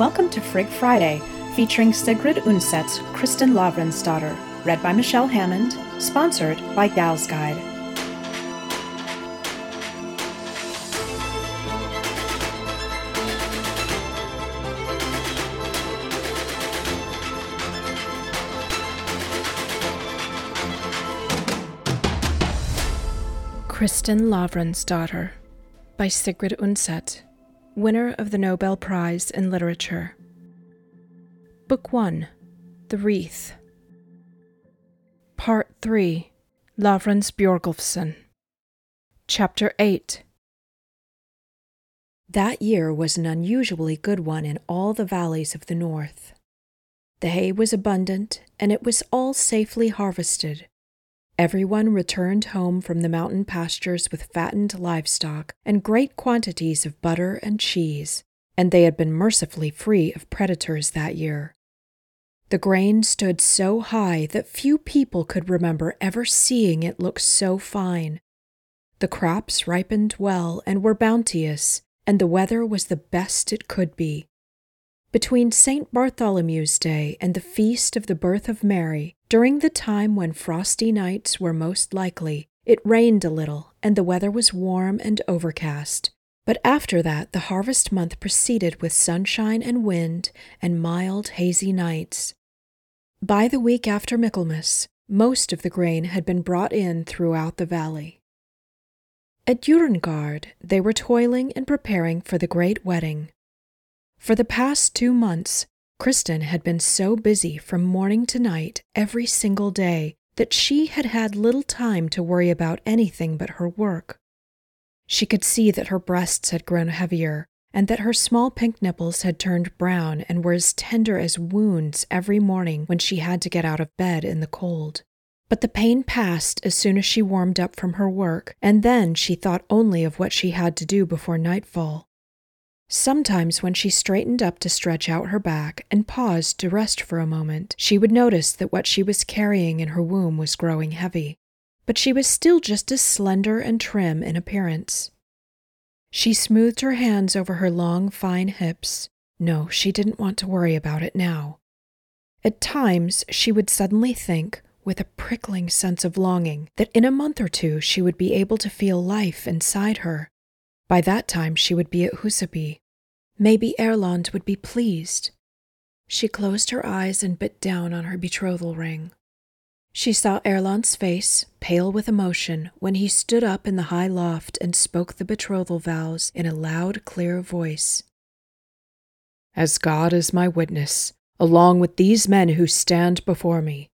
Welcome to Frigg Friday, featuring Sigrid Undset's Kristin Lavransdatter, read by Michelle Hammond, sponsored by Gal's Guide. Kristen Kristin Lavransdatter by Sigrid Undset, winner of the Nobel Prize in Literature. Book 1 The Wreath. Part 3 Lavrans Bjorgulfsson. Chapter 8 That year was an unusually good one in all the valleys of the north. The hay was abundant, and it was all safely harvested. Everyone returned home from the mountain pastures with fattened livestock and great quantities of butter and cheese, and they had been mercifully free of predators that year. The grain stood so high that few people could remember ever seeing it look so fine. The crops ripened well and were bounteous, and the weather was the best it could be. Between St. Bartholomew's Day and the feast of the birth of Mary, during the time when frosty nights were most likely, it rained a little and the weather was warm and overcast. But after that, the harvest month proceeded with sunshine and wind and mild, hazy nights. By the week after Michaelmas, most of the grain had been brought in throughout the valley. At Jørundgaard, they were toiling and preparing for the great wedding. For the past two months, Kristin had been so busy from morning to night every single day that she had had little time to worry about anything but her work. She could see that her breasts had grown heavier and that her small pink nipples had turned brown and were as tender as wounds every morning when she had to get out of bed in the cold. But the pain passed as soon as she warmed up from her work, and then she thought only of what she had to do before nightfall. Sometimes, when she straightened up to stretch out her back and paused to rest for a moment, she would notice that what she was carrying in her womb was growing heavy. But she was still just as slender and trim in appearance. She smoothed her hands over her long, fine hips. No, she didn't want to worry about it now. At times, she would suddenly think, with a prickling sense of longing, that in a month or two she would be able to feel life inside her. By that time, she would be at Husaby. Maybe Erlend would be pleased. She closed her eyes and bit down on her betrothal ring. She saw Erlend's face, pale with emotion, when he stood up in the high loft and spoke the betrothal vows in a loud, clear voice. As God is my witness, along with these men who stand before me,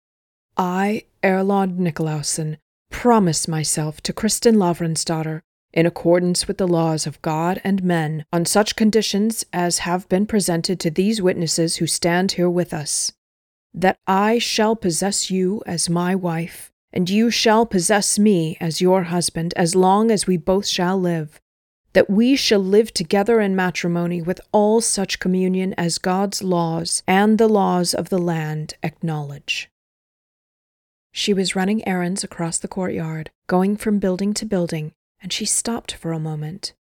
I, Erlend Nikolausen, promise myself to Kristin Lavransdatter in accordance with the laws of God and men, on such conditions as have been presented to these witnesses who stand here with us that I shall possess you as my wife, and you shall possess me as your husband as long as we both shall live, that we shall live together in matrimony with all such communion as God's laws and the laws of the land acknowledge. She was running errands across the courtyard, going from building to building, and she stopped for a moment.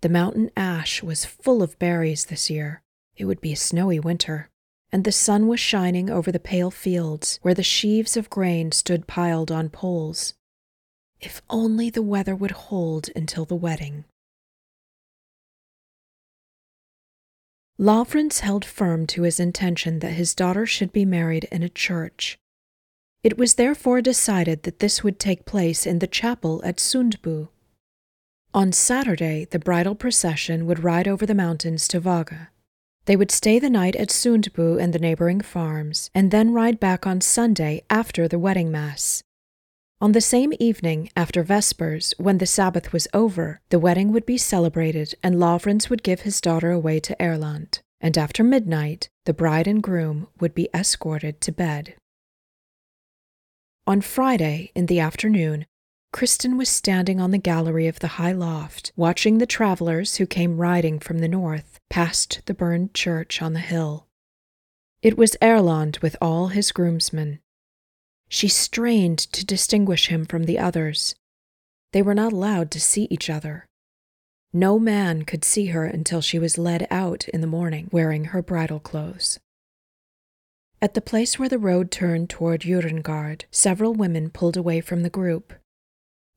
The mountain ash was full of berries this year. It would be a snowy winter and the sun was shining over the pale fields where the sheaves of grain stood piled on poles. If only the weather would hold until the wedding. Lavrans held firm to his intention that his daughter should be married in a church. It was therefore decided that this would take place in the chapel at Sundbu. On Saturday, the bridal procession would ride over the mountains to Vaga. They would stay the night at Sundbu and the neighboring farms, and then ride back on Sunday after the wedding mass. On the same evening, after Vespers, when the Sabbath was over, the wedding would be celebrated and Lavrans would give his daughter away to Erlend, and after midnight, the bride and groom would be escorted to bed. On Friday, in the afternoon, Kristin was standing on the gallery of the high loft, watching the travelers who came riding from the north past the burned church on the hill. It was Erlend with all his groomsmen. She strained to distinguish him from the others. They were not allowed to see each other. No man could see her until she was led out in the morning wearing her bridal clothes. At the place where the road turned toward Jørundgaard, several women pulled away from the group.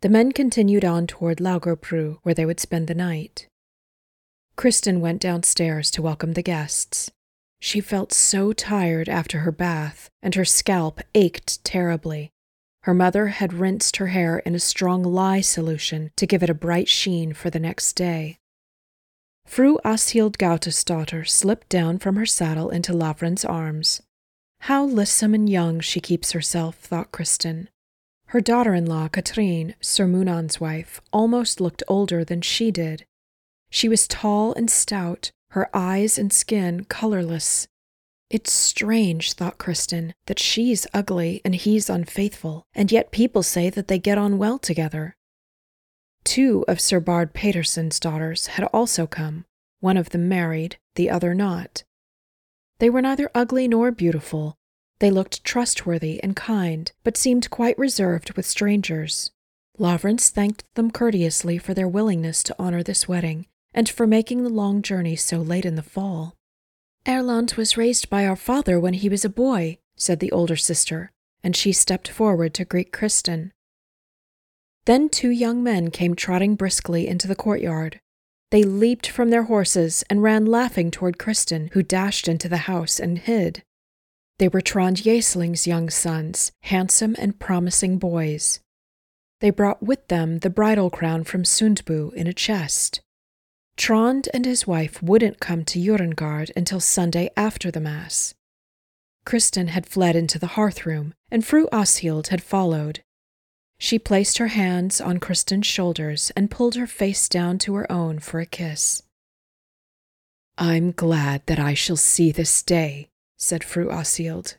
The men continued on toward Laugarbru, where they would spend the night. Kristin went downstairs to welcome the guests. She felt so tired after her bath, and her scalp ached terribly. Her mother had rinsed her hair in a strong lye solution to give it a bright sheen for the next day. Fru Åshild Gautas' daughter slipped down from her saddle into Lavrans' arms. How lissom and young she keeps herself, thought Kristin. Her daughter in law, Katrine, Sir Munan's wife, almost looked older than she did. She was tall and stout, her eyes and skin colorless. It's strange, thought Kristin, that she's ugly and he's unfaithful, and yet people say that they get on well together. Two of Sir Bard Paterson's daughters had also come, one of them married, the other not. They were neither ugly nor beautiful. They looked trustworthy and kind, but seemed quite reserved with strangers. Lavrans thanked them courteously for their willingness to honor this wedding, and for making the long journey so late in the fall. Erland was raised by our father when he was a boy, said the older sister, and she stepped forward to greet Kristin. Then two young men came trotting briskly into the courtyard. They leaped from their horses and ran laughing toward Kristin, who dashed into the house and hid. They were Trond Gjesling's young sons, handsome and promising boys. They brought with them the bridal crown from Sundbu in a chest. Trond and his wife wouldn't come to Jørundgaard until Sunday after the Mass. Kristin had fled into the hearth room, and Fru Åshild had followed. She placed her hands on Kristin's shoulders and pulled her face down to her own for a kiss. I'm glad that I shall see this day, said Fru Åshild.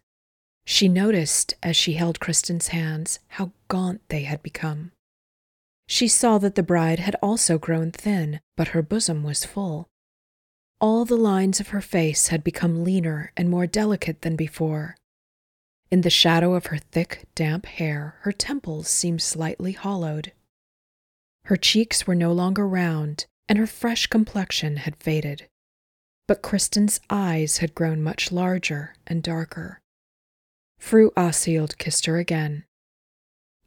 She noticed, as she held Kristin's hands, how gaunt they had become. She saw that the bride had also grown thin, but her bosom was full. All the lines of her face had become leaner and more delicate than before. In the shadow of her thick, damp hair, her temples seemed slightly hollowed. Her cheeks were no longer round, and her fresh complexion had faded. But Kristin's eyes had grown much larger and darker. Fru Åshild kissed her again.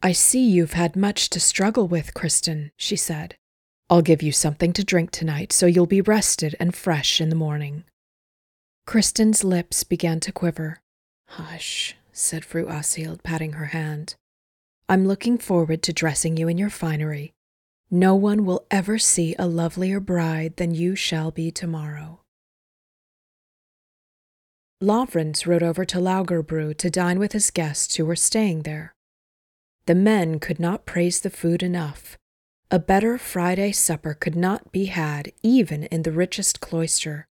I see you've had much to struggle with, Kristin, she said. I'll give you something to drink tonight so you'll be rested and fresh in the morning. Kristin's lips began to quiver. Hush, said Fru Åshild, patting her hand. I'm looking forward to dressing you in your finery. No one will ever see a lovelier bride than you shall be tomorrow. Lavrans rode over to Laugarbru to dine with his guests who were staying there. The men could not praise the food enough. A better Friday supper could not be had even in the richest cloister.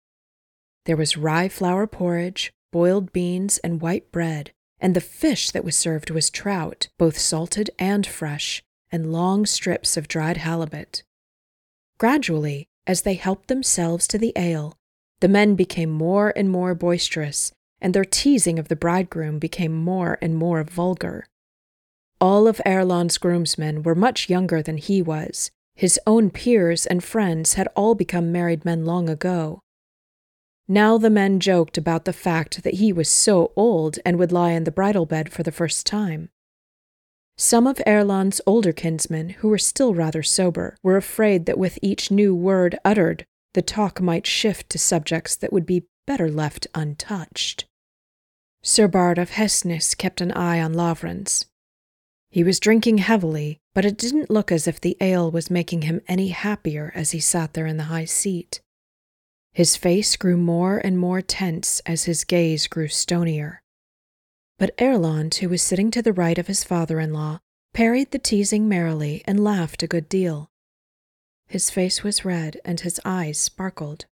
There was rye flour porridge, boiled beans, and white bread, and the fish that was served was trout, both salted and fresh, and long strips of dried halibut. Gradually, as they helped themselves to the ale, the men became more and more boisterous, and their teasing of the bridegroom became more and more vulgar. All of Erlend's groomsmen were much younger than he was. His own peers and friends had all become married men long ago. Now the men joked about the fact that he was so old and would lie in the bridal bed for the first time. Some of Erlend's older kinsmen, who were still rather sober, were afraid that with each new word uttered, the talk might shift to subjects that would be better left untouched. Sir Bard of Hestnes kept an eye on Lavrans. He was drinking heavily, but it didn't look as if the ale was making him any happier as he sat there in the high seat. His face grew more and more tense as his gaze grew stonier. But Erlend, who was sitting to the right of his father in law, parried the teasing merrily and laughed a good deal. His face was red and his eyes sparkled.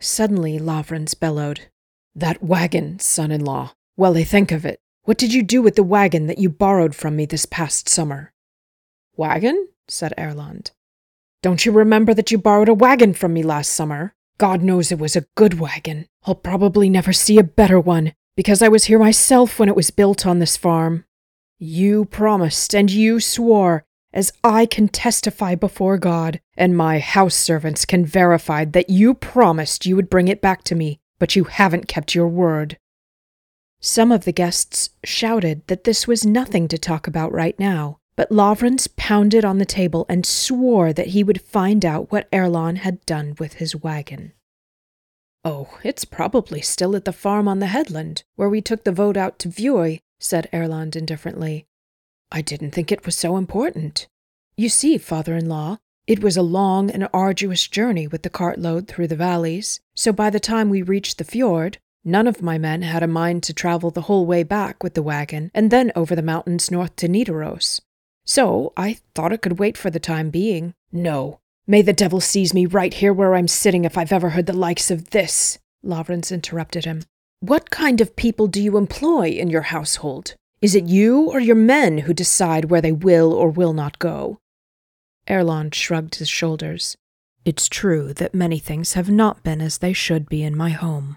Suddenly, Lavrans bellowed, That wagon, son in law! Well, they think of it! What did you do with the wagon that you borrowed from me this past summer? Wagon? said Erlend. Don't you remember that you borrowed a wagon from me last summer? God knows it was a good wagon. I'll probably never see a better one, because I was here myself when it was built on this farm. You promised and you swore, as I can testify before God, and my house servants can verify that you promised you would bring it back to me, but you haven't kept your word. Some of the guests shouted that this was nothing to talk about right now, but Lavrans pounded on the table and swore that he would find out what Erlend had done with his wagon. Oh, it's probably still at the farm on the headland, where we took the vote out to Vuy, said Erlend indifferently. I didn't think it was so important. You see, father in law, it was a long and arduous journey with the cartload through the valleys, so by the time we reached the fjord, None of my men had a mind to travel the whole way back with the wagon and then over the mountains north to Nidaros. So I thought it could wait for the time being. No, may the devil seize me right here where I'm sitting if I've ever heard the likes of this, Lavrans interrupted him. What kind of people do you employ in your household? Is it you or your men who decide where they will or will not go? Erlend shrugged his shoulders. It's true that many things have not been as they should be in my home.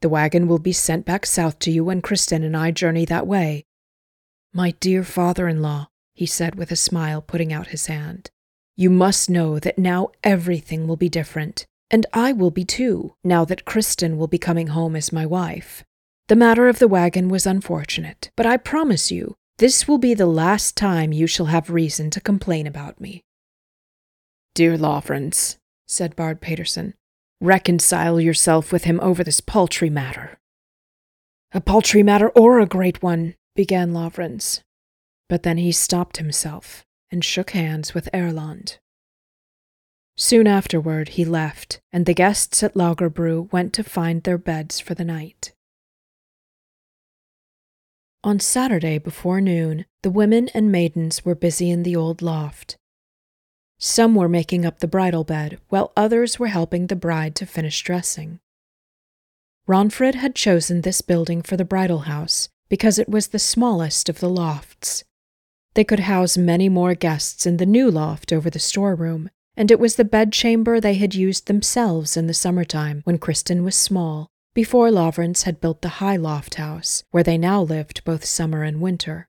The wagon will be sent back south to you when Kristin and I journey that way. My dear father in law, he said with a smile, putting out his hand, you must know that now everything will be different, and I will be too, now that Kristin will be coming home as my wife. The matter of the wagon was unfortunate, but I promise you, this will be the last time you shall have reason to complain about me. Dear Lavrans, said Bard Paterson, Reconcile yourself with him over this paltry matter. A paltry matter or a great one, began Lavrans. But then he stopped himself and shook hands with Erlend. Soon afterward he left, and the guests at Laugarbru went to find their beds for the night. On Saturday before noon, the women and maidens were busy in the old loft, some were making up the bridal bed, while others were helping the bride to finish dressing. Ragnfrid had chosen this building for the bridal house because it was the smallest of the lofts. They could house many more guests in the new loft over the storeroom, and it was the bedchamber they had used themselves in the summertime when Kristin was small, before Lavrans had built the high loft house, where they now lived both summer and winter.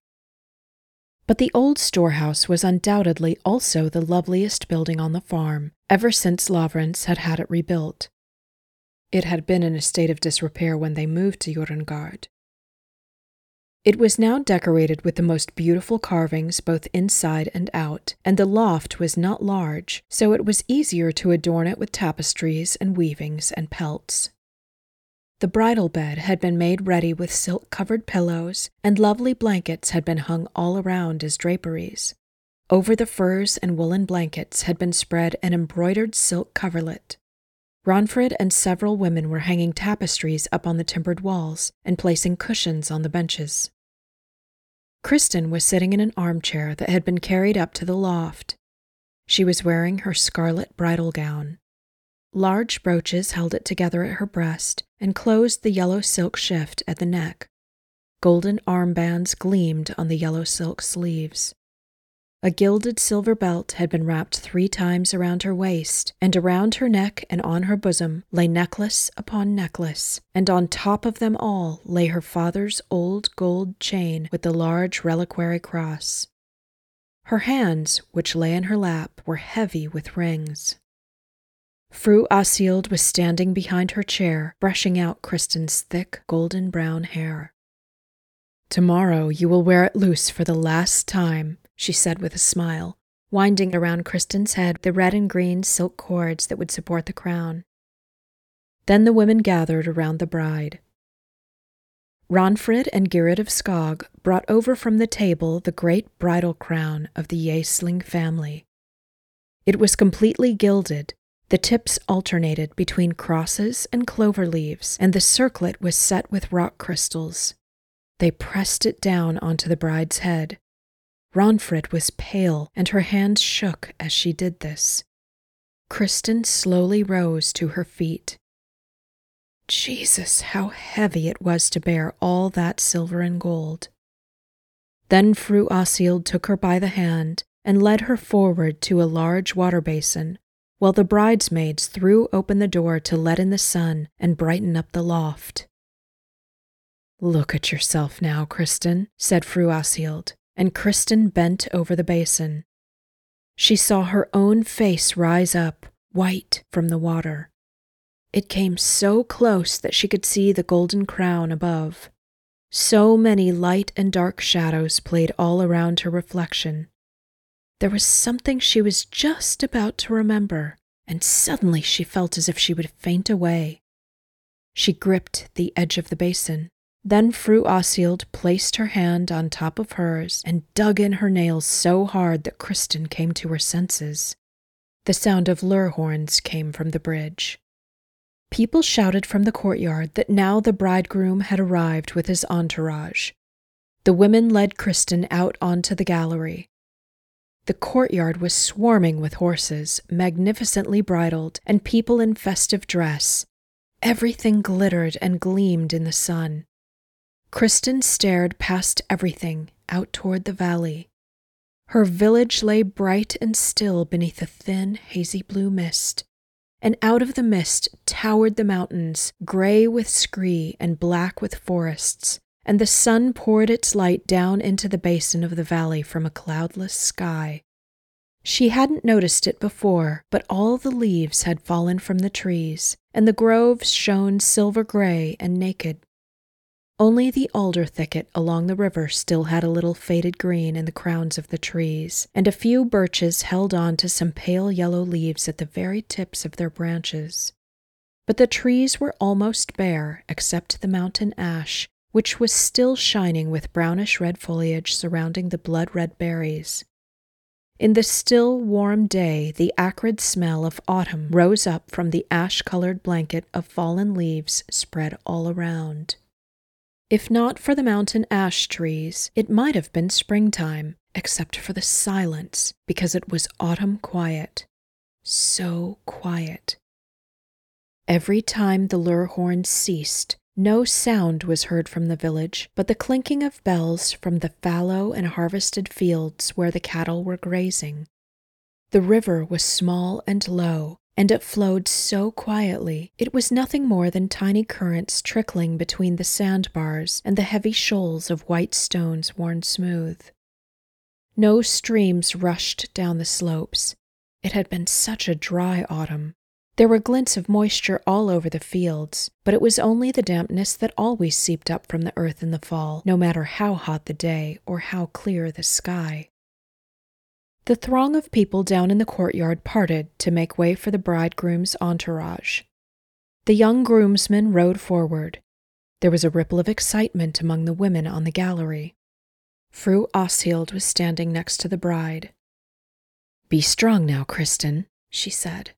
But the old storehouse was undoubtedly also the loveliest building on the farm, ever since Lavrans had had it rebuilt. It had been in a state of disrepair when they moved to Jørundgaard. It was now decorated with the most beautiful carvings both inside and out, and the loft was not large, so it was easier to adorn it with tapestries and weavings and pelts. The bridal bed had been made ready with silk covered pillows, and lovely blankets had been hung all around as draperies. Over the furs and woolen blankets had been spread an embroidered silk coverlet. Ragnfrid and several women were hanging tapestries up on the timbered walls and placing cushions on the benches. Kristin was sitting in an armchair that had been carried up to the loft. She was wearing her scarlet bridal gown. Large brooches held it together at her breast and closed the yellow silk shift at the neck. Golden armbands gleamed on the yellow silk sleeves. A gilded silver belt had been wrapped three times around her waist, and around her neck and on her bosom lay necklace upon necklace, and on top of them all lay her father's old gold chain with the large reliquary cross. Her hands, which lay in her lap, were heavy with rings. Fru Åshild ah was standing behind her chair, brushing out Kristin's thick golden brown hair. Tomorrow you will wear it loose for the last time, she said with a smile, winding around Kristin's head the red and green silk cords that would support the crown. Then the women gathered around the bride. Ragnfrid and Gyrid of Skog brought over from the table the great bridal crown of the Gjesling family. It was completely gilded the tips alternated between crosses and clover leaves, and the circlet was set with rock crystals. They pressed it down onto the bride's head. Ragnfrid was pale, and her hands shook as she did this. Kristin slowly rose to her feet. Jesus, how heavy it was to bear all that silver and gold. Then Fru Åshild took her by the hand and led her forward to a large water basin while the bridesmaids threw open the door to let in the sun and brighten up the loft. Look at yourself now, Kristin, said Fru Åshild, and Kristin bent over the basin. she saw her own face rise up, white from the water. It came so close that she could see the golden crown above. So many light and dark shadows played all around her reflection. There was something she was just about to remember, and suddenly she felt as if she would faint away. She gripped the edge of the basin. Then Fru Åshild placed her hand on top of hers and dug in her nails so hard that Kristin came to her senses. The sound of lure horns came from the bridge. People shouted from the courtyard that now the bridegroom had arrived with his entourage. The women led Kristin out onto the gallery. The courtyard was swarming with horses, magnificently bridled, and people in festive dress. Everything glittered and gleamed in the sun. Kristin stared past everything out toward the valley. Her village lay bright and still beneath a thin, hazy blue mist and out of the mist towered the mountains, gray with scree and black with forests, and the sun poured its light down into the basin of the valley from a cloudless sky. She hadn't noticed it before, but all the leaves had fallen from the trees, and the groves shone silver gray and naked. Only the alder thicket along the river still had a little faded green in the crowns of the trees, and a few birches held on to some pale yellow leaves at the very tips of their branches. But the trees were almost bare, except the mountain ash, which was still shining with brownish red foliage surrounding the blood red berries. In the still, warm day, the acrid smell of autumn rose up from the ash colored blanket of fallen leaves spread all around. If not for the mountain ash trees, it might have been springtime, except for the silence, because it was autumn quiet. So quiet. Every time the lure horn ceased, no sound was heard from the village but the clinking of bells from the fallow and harvested fields where the cattle were grazing. The river was small and low, and it flowed so quietly it was nothing more than tiny currents trickling between the sandbars and the heavy shoals of white stones worn smooth. No streams rushed down the slopes. It had been such a dry autumn. There were glints of moisture all over the fields, but it was only the dampness that always seeped up from the earth in the fall, no matter how hot the day or how clear the sky. The throng of people down in the courtyard parted to make way for the bridegroom's entourage. The young groomsmen rode forward. There was a ripple of excitement among the women on the gallery. Fru Åshild was standing next to the bride. Be strong now, Kristin, she said.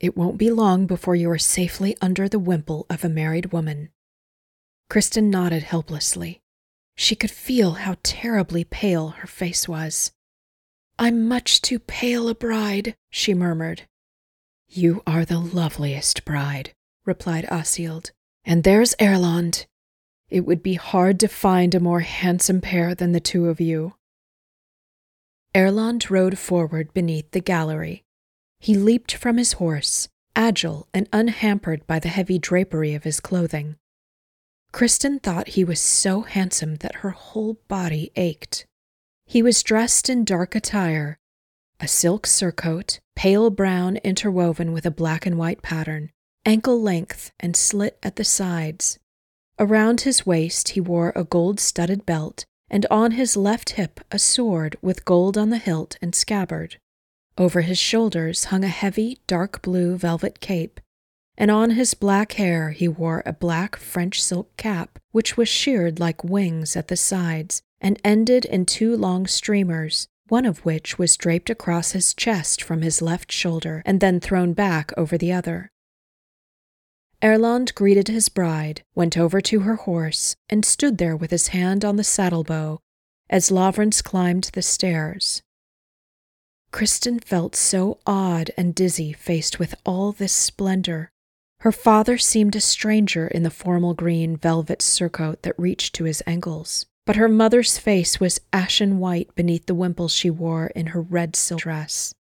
It won't be long before you are safely under the wimple of a married woman. Kristin nodded helplessly. She could feel how terribly pale her face was. I'm much too pale a bride, she murmured. You are the loveliest bride, replied Åshild. And there's Erlend. It would be hard to find a more handsome pair than the two of you. Erlend rode forward beneath the gallery. He leaped from his horse, agile and unhampered by the heavy drapery of his clothing. Kristin thought he was so handsome that her whole body ached. He was dressed in dark attire a silk surcoat, pale brown interwoven with a black and white pattern, ankle length and slit at the sides. Around his waist he wore a gold studded belt, and on his left hip a sword with gold on the hilt and scabbard. Over his shoulders hung a heavy, dark blue velvet cape, and on his black hair he wore a black French silk cap, which was sheared like wings at the sides and ended in two long streamers, one of which was draped across his chest from his left shoulder and then thrown back over the other. Erlend greeted his bride, went over to her horse, and stood there with his hand on the saddle bow as Lavrans climbed the stairs. Kristin felt so awed and dizzy faced with all this splendor. Her father seemed a stranger in the formal green velvet surcoat that reached to his ankles but her mother's face was ashen white beneath the wimples she wore in her red silk dress.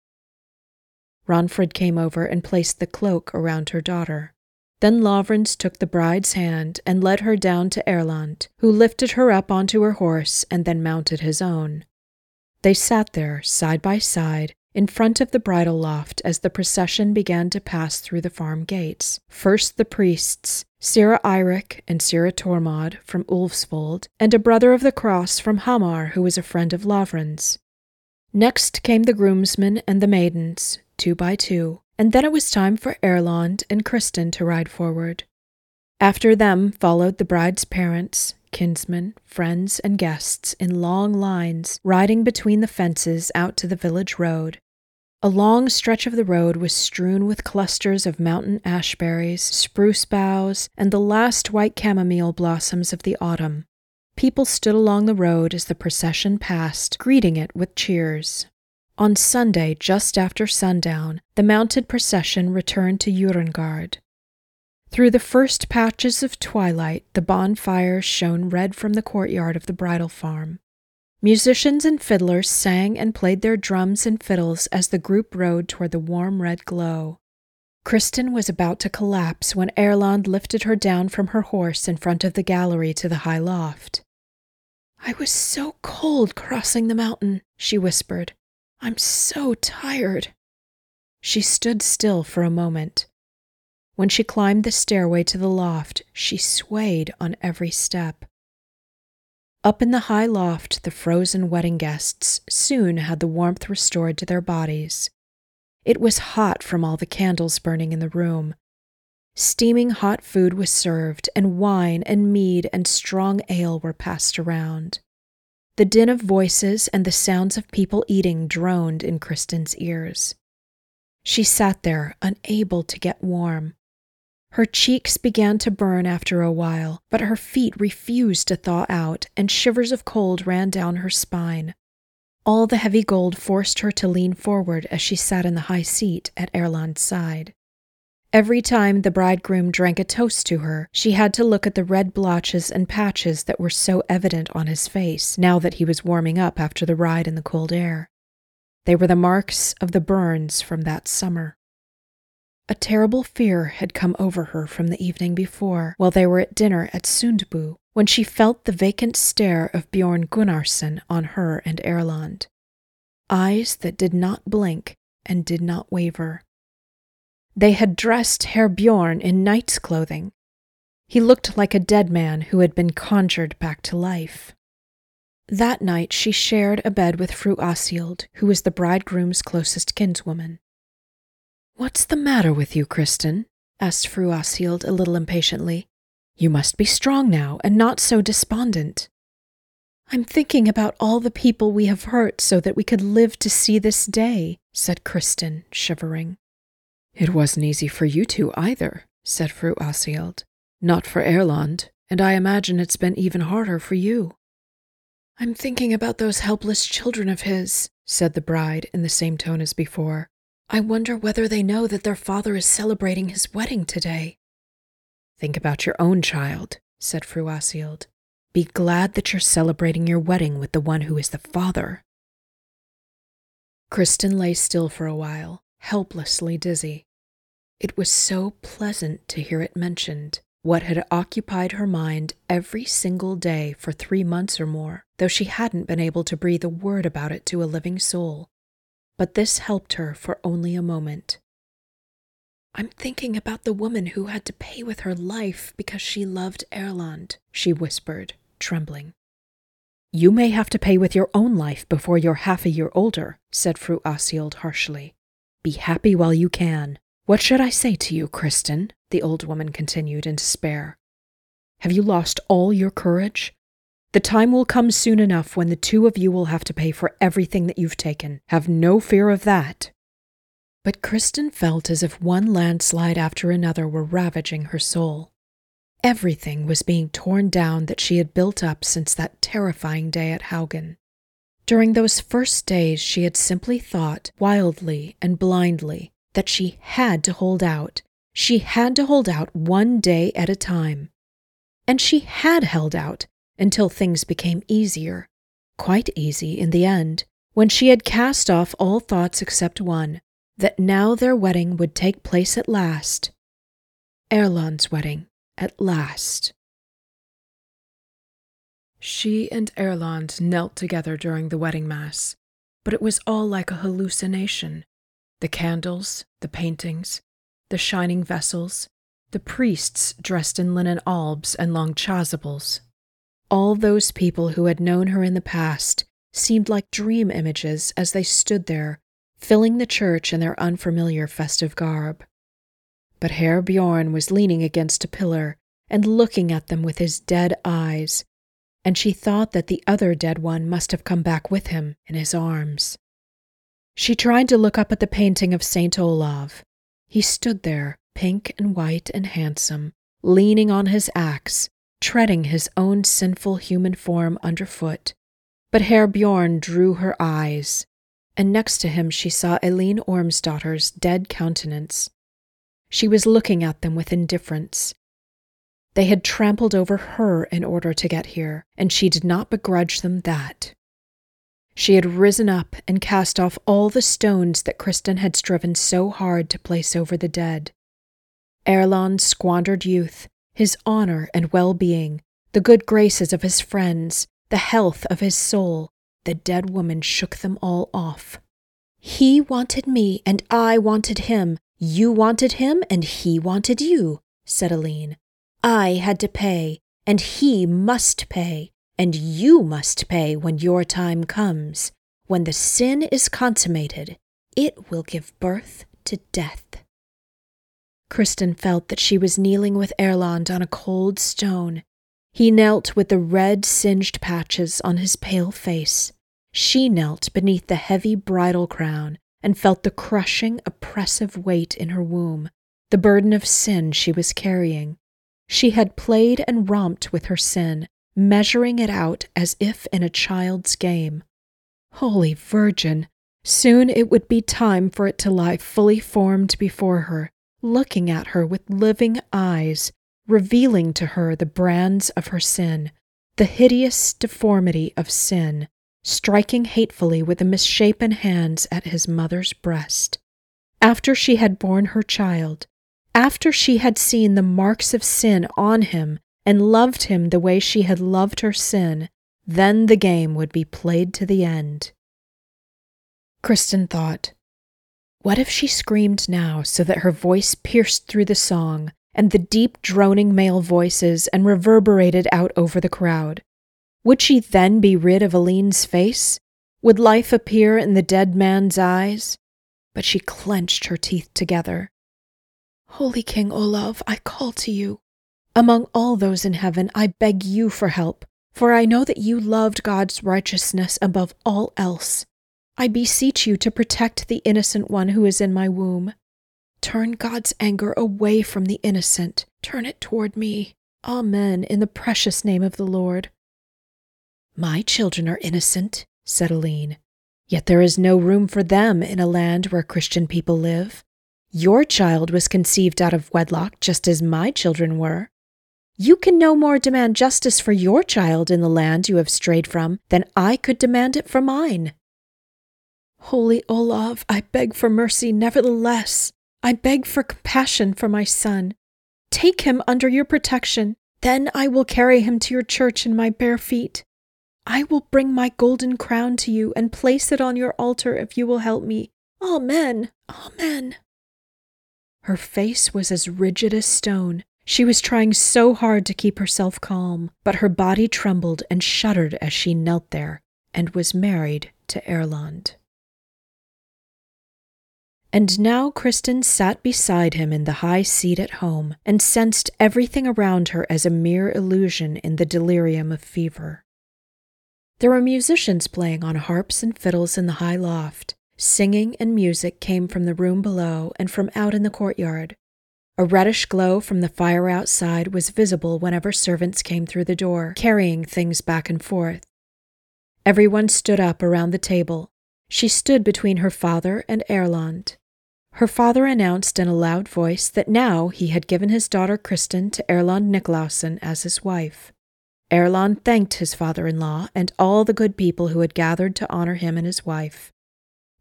Ragnfrid came over and placed the cloak around her daughter. Then Lavrans took the bride's hand and led her down to Erlend, who lifted her up onto her horse and then mounted his own. They sat there, side by side, in front of the bridal loft as the procession began to pass through the farm gates. First the priests, Sira Eirik and Sira Tormod from Ulfsvold, and a brother of the cross from Hamar who was a friend of Lavrans'. Next came the groomsmen and the maidens, two by two, and then it was time for Erlend and Kristin to ride forward. After them followed the bride's parents, kinsmen, friends, and guests in long lines, riding between the fences out to the village road. A long stretch of the road was strewn with clusters of mountain ashberries, spruce boughs, and the last white chamomile blossoms of the autumn. People stood along the road as the procession passed, greeting it with cheers. On Sunday, just after sundown, the mounted procession returned to Jørundgaard. Through the first patches of twilight, the bonfire shone red from the courtyard of the bridal farm. Musicians and fiddlers sang and played their drums and fiddles as the group rode toward the warm red glow. Kristin was about to collapse when Erlend lifted her down from her horse in front of the gallery to the high loft. I was so cold crossing the mountain, she whispered. I'm so tired. She stood still for a moment. When she climbed the stairway to the loft, she swayed on every step. Up in the high loft, the frozen wedding guests soon had the warmth restored to their bodies. It was hot from all the candles burning in the room. Steaming hot food was served, and wine and mead and strong ale were passed around. The din of voices and the sounds of people eating droned in Kristin's ears. She sat there, unable to get warm. Her cheeks began to burn after a while, but her feet refused to thaw out, and shivers of cold ran down her spine. All the heavy gold forced her to lean forward as she sat in the high seat at Erlend's side. Every time the bridegroom drank a toast to her, she had to look at the red blotches and patches that were so evident on his face now that he was warming up after the ride in the cold air. They were the marks of the burns from that summer. A terrible fear had come over her from the evening before, while they were at dinner at Sundbu, when she felt the vacant stare of Bjorn Gunnarsson on her and Erlend. Eyes that did not blink and did not waver. They had dressed Herr Bjorn in knight's clothing. He looked like a dead man who had been conjured back to life. That night she shared a bed with Fru Åshild, who was the bridegroom's closest kinswoman. What's the matter with you, Kristin? asked Fru Åshild a little impatiently. You must be strong now and not so despondent. I'm thinking about all the people we have hurt so that we could live to see this day, said Kristin, shivering. It wasn't easy for you two either, said Fru Åshild. Not for Erlend, and I imagine it's been even harder for you. I'm thinking about those helpless children of his, said the bride in the same tone as before. I wonder whether they know that their father is celebrating his wedding today. Think about your own child, said Fru Åshild. Be glad that you're celebrating your wedding with the one who is the father. Kristin lay still for a while, helplessly dizzy. It was so pleasant to hear it mentioned, what had occupied her mind every single day for three months or more, though she hadn't been able to breathe a word about it to a living soul but this helped her for only a moment. I'm thinking about the woman who had to pay with her life because she loved Erlend, she whispered, trembling. You may have to pay with your own life before you're half a year older, said Fru Åshild harshly. Be happy while you can. What should I say to you, Kristin? the old woman continued in despair. Have you lost all your courage? The time will come soon enough when the two of you will have to pay for everything that you've taken. Have no fear of that. But Kristin felt as if one landslide after another were ravaging her soul. Everything was being torn down that she had built up since that terrifying day at Haugen. During those first days, she had simply thought, wildly and blindly, that she had to hold out. She had to hold out one day at a time. And she had held out until things became easier, quite easy in the end, when she had cast off all thoughts except one that now their wedding would take place at last. Erlend's wedding, at last. She and Erlend knelt together during the wedding mass. but it was all like a hallucination. The candles, the paintings, the shining vessels, the priests dressed in linen albs and long chasubles. All those people who had known her in the past seemed like dream images as they stood there, filling the church in their unfamiliar festive garb. But Herr Bjorn was leaning against a pillar and looking at them with his dead eyes, and she thought that the other dead one must have come back with him in his arms. She tried to look up at the painting of Saint Olav. He stood there, pink and white and handsome, leaning on his axe, treading his own sinful human form underfoot. But Herr Bjorn drew her eyes, and next to him she saw Eline Ormsdottir's dead countenance. She was looking at them with indifference, they had trampled over her in order to get here, and she did not begrudge them that. She had risen up and cast off all the stones that Kristin had striven so hard to place over the dead. Erlend's squandered youth, his honor and well being, the good graces of his friends, the health of his soul, the dead woman shook them all off. He wanted me, and I wanted him. You wanted him, and he wanted you, said Eline. I had to pay, and he must pay, and you must pay when your time comes. When the sin is consummated, it will give birth to death. Kristin felt that she was kneeling with Erlend on a cold stone. He knelt with the red singed patches on his pale face. She knelt beneath the heavy bridal crown and felt the crushing, oppressive weight in her womb, the burden of sin she was carrying. She had played and romped with her sin, measuring it out as if in a child's game. Holy Virgin! Soon it would be time for it to lie fully formed before her, looking at her with living eyes, revealing to her the brands of her sin, the hideous deformity of sin, striking hatefully with the misshapen hands at his mother's breast. After she had borne her child, after she had seen the marks of sin on him and loved him the way she had loved her sin, then the game would be played to the end. Kristin thought, what if she screamed now so that her voice pierced through the song and the deep droning male voices and reverberated out over the crowd? Would she then be rid of Eline's face? Would life appear in the dead man's eyes? But she clenched her teeth together. Holy King Olaf, I call to you. Among all those in heaven, I beg you for help, for I know that you loved God's righteousness above all else. I beseech you to protect the innocent one who is in my womb. Turn God's anger away from the innocent, turn it toward me. Amen, in the precious name of the Lord. My children are innocent, said Eline. yet there is no room for them in a land where Christian people live. Your child was conceived out of wedlock just as my children were. You can no more demand justice for your child in the land you have strayed from than I could demand it for mine. Holy Olaf, I beg for mercy nevertheless. I beg for compassion for my son. Take him under your protection, then I will carry him to your church in my bare feet. I will bring my golden crown to you and place it on your altar if you will help me. Amen. Amen. Her face was as rigid as stone. She was trying so hard to keep herself calm, but her body trembled and shuddered as she knelt there and was married to Erlend. And now Kristin sat beside him in the high seat at home and sensed everything around her as a mere illusion in the delirium of fever. There were musicians playing on harps and fiddles in the high loft, Singing and music came from the room below and from out in the courtyard. A reddish glow from the fire outside was visible whenever servants came through the door, carrying things back and forth. Everyone stood up around the table. She stood between her father and Erlend. Her father announced in a loud voice that now he had given his daughter Kristin to Erlend Niklausen as his wife. Erlend thanked his father in law and all the good people who had gathered to honor him and his wife.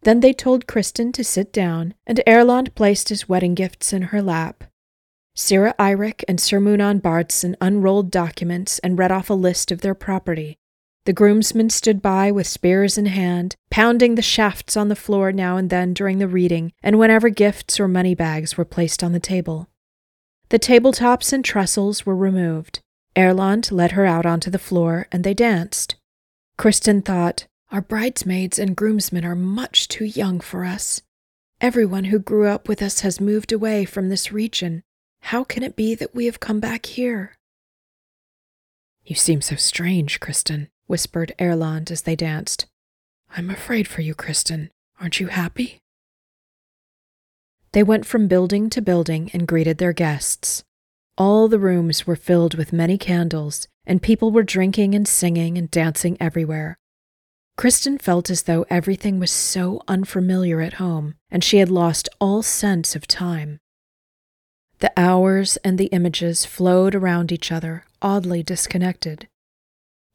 Then they told Kristin to sit down, and Erlend placed his wedding gifts in her lap. Sira Eirik and Sir Munan Bardson unrolled documents and read off a list of their property. The groomsmen stood by with spears in hand, pounding the shafts on the floor now and then during the reading and whenever gifts or money bags were placed on the table. The tabletops and trestles were removed. Erlend led her out onto the floor and they danced. Kristin thought, Our bridesmaids and groomsmen are much too young for us. Everyone who grew up with us has moved away from this region. How can it be that we have come back here? You seem so strange, Kristin, whispered Erlend as they danced. I'm afraid for you, Kristin. Aren't you happy? They went from building to building and greeted their guests. All the rooms were filled with many candles, and people were drinking and singing and dancing everywhere. Kristin felt as though everything was so unfamiliar at home, and she had lost all sense of time. The hours and the images flowed around each other, oddly disconnected.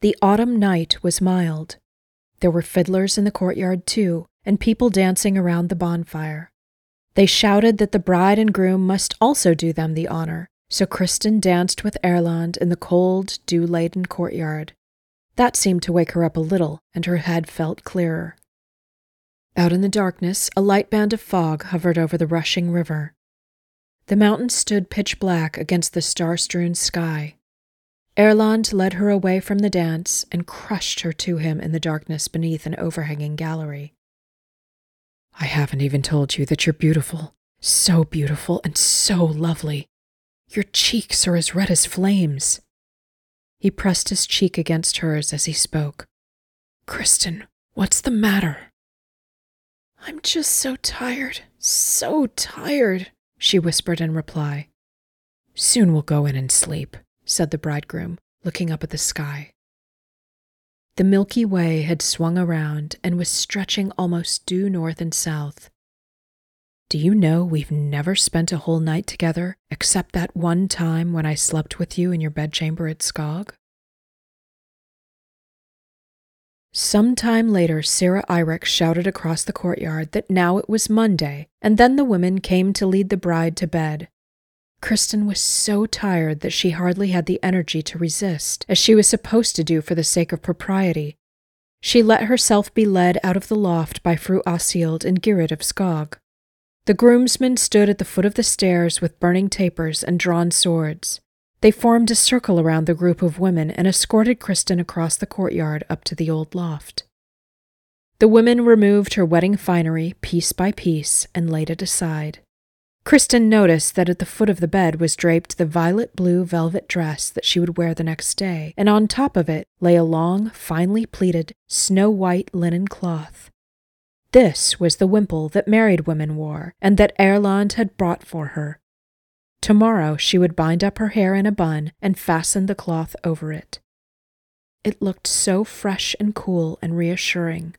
The autumn night was mild. There were fiddlers in the courtyard, too, and people dancing around the bonfire. They shouted that the bride and groom must also do them the honor, so Kristin danced with Erlend in the cold, dew laden courtyard. That seemed to wake her up a little, and her head felt clearer. Out in the darkness, a light band of fog hovered over the rushing river. The mountains stood pitch black against the star strewn sky. Erlend led her away from the dance and crushed her to him in the darkness beneath an overhanging gallery. I haven't even told you that you're beautiful. So beautiful and so lovely. Your cheeks are as red as flames. He pressed his cheek against hers as he spoke. Kristin, what's the matter? I'm just so tired, so tired, she whispered in reply. Soon we'll go in and sleep, said the bridegroom, looking up at the sky. The Milky Way had swung around and was stretching almost due north and south. Do you know we've never spent a whole night together except that one time when I slept with you in your bedchamber at Skog? Some time later, Sira Eirik shouted across the courtyard that now it was Monday, and then the women came to lead the bride to bed. Kristin was so tired that she hardly had the energy to resist, as she was supposed to do for the sake of propriety. She let herself be led out of the loft by Fru Åshild and Gyrid of Skog. The groomsmen stood at the foot of the stairs with burning tapers and drawn swords. They formed a circle around the group of women and escorted Kristin across the courtyard up to the old loft. The women removed her wedding finery piece by piece and laid it aside. Kristin noticed that at the foot of the bed was draped the violet blue velvet dress that she would wear the next day, and on top of it lay a long, finely pleated, snow white linen cloth. This was the wimple that married women wore, and that Erland had brought for her. Tomorrow she would bind up her hair in a bun and fasten the cloth over it. It looked so fresh and cool and reassuring.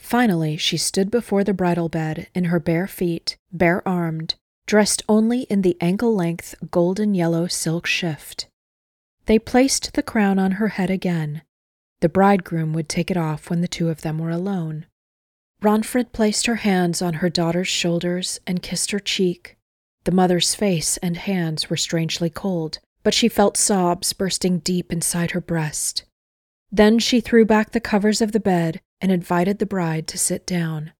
Finally, she stood before the bridal bed in her bare feet, bare armed, dressed only in the ankle length golden yellow silk shift. They placed the crown on her head again. The bridegroom would take it off when the two of them were alone. Ragnfrid placed her hands on her daughter's shoulders and kissed her cheek. The mother's face and hands were strangely cold, but she felt sobs bursting deep inside her breast. Then she threw back the covers of the bed and invited the bride to sit down.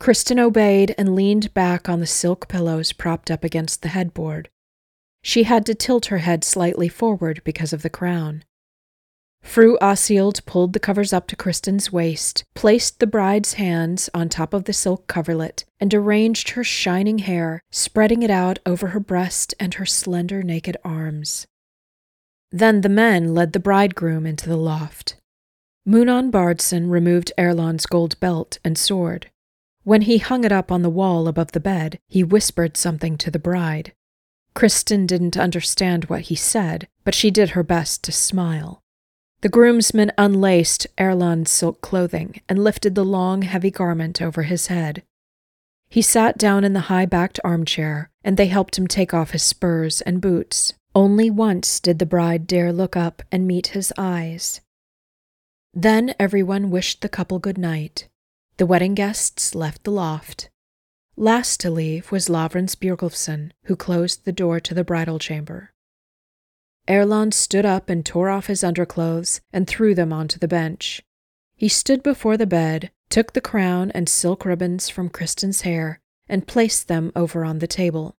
Kristin obeyed and leaned back on the silk pillows propped up against the headboard. She had to tilt her head slightly forward because of the crown. Fru Åshild pulled the covers up to Kristin's waist, placed the bride's hands on top of the silk coverlet, and arranged her shining hair, spreading it out over her breast and her slender naked arms. Then the men led the bridegroom into the loft. Munan Bardson removed Erland's gold belt and sword. When he hung it up on the wall above the bed, he whispered something to the bride. Kristin didn't understand what he said, but she did her best to smile. The groomsmen unlaced Erland's silk clothing and lifted the long, heavy garment over his head. He sat down in the high backed armchair, and they helped him take off his spurs and boots. Only once did the bride dare look up and meet his eyes. Then everyone wished the couple good night. The wedding guests left the loft. Last to leave was Lavrans Bjorgulfsson, who closed the door to the bridal chamber. Erlend stood up and tore off his underclothes and threw them onto the bench. He stood before the bed, took the crown and silk ribbons from Kristin's hair, and placed them over on the table.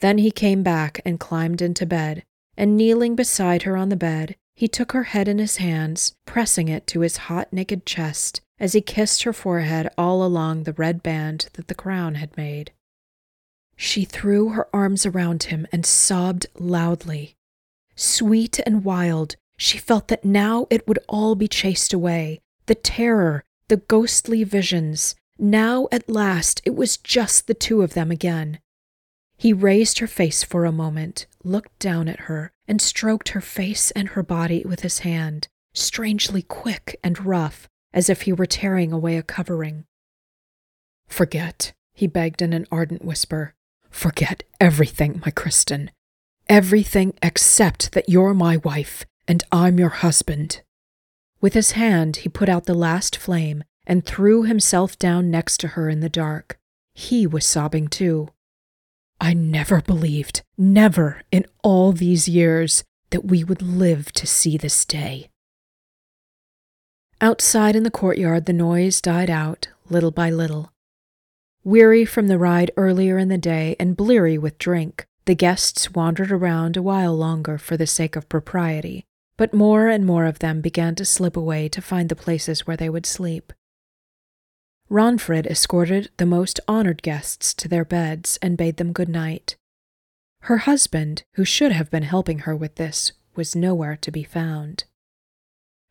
Then he came back and climbed into bed, and kneeling beside her on the bed, he took her head in his hands, pressing it to his hot, naked chest as he kissed her forehead all along the red band that the crown had made. She threw her arms around him and sobbed loudly. Sweet and wild, she felt that now it would all be chased away the terror, the ghostly visions. Now at last it was just the two of them again. He raised her face for a moment, looked down at her, and stroked her face and her body with his hand, strangely quick and rough, as if he were tearing away a covering. Forget, he begged in an ardent whisper. Forget everything, my Kristin. Everything except that you're my wife and I'm your husband. With his hand, he put out the last flame and threw himself down next to her in the dark. He was sobbing too. I never believed, never in all these years, that we would live to see this day. Outside in the courtyard, the noise died out, little by little. Weary from the ride earlier in the day and bleary with drink, the guests wandered around a while longer for the sake of propriety, but more and more of them began to slip away to find the places where they would sleep. Ragnfrid escorted the most honored guests to their beds and bade them good night. Her husband, who should have been helping her with this, was nowhere to be found.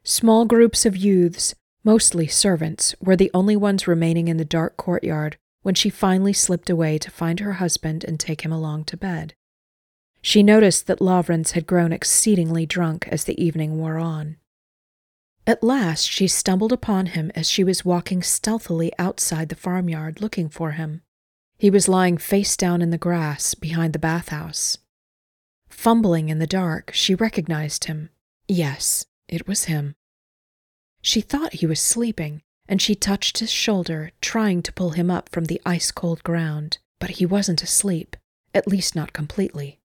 Small groups of youths, mostly servants, were the only ones remaining in the dark courtyard when she finally slipped away to find her husband and take him along to bed. She noticed that Lavrans had grown exceedingly drunk as the evening wore on. At last she stumbled upon him as she was walking stealthily outside the farmyard looking for him. He was lying face down in the grass behind the bathhouse. Fumbling in the dark, she recognized him. Yes, it was him. She thought he was sleeping, and she touched his shoulder, trying to pull him up from the ice cold ground, but he wasn't asleep, at least not completely.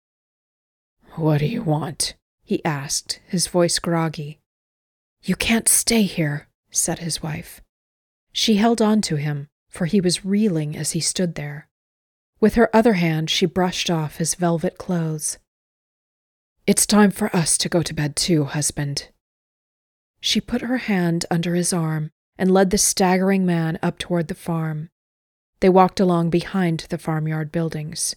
What do you want? he asked, his voice groggy. You can't stay here, said his wife. She held on to him, for he was reeling as he stood there. With her other hand, she brushed off his velvet clothes. It's time for us to go to bed too, husband. She put her hand under his arm and led the staggering man up toward the farm. They walked along behind the farmyard buildings.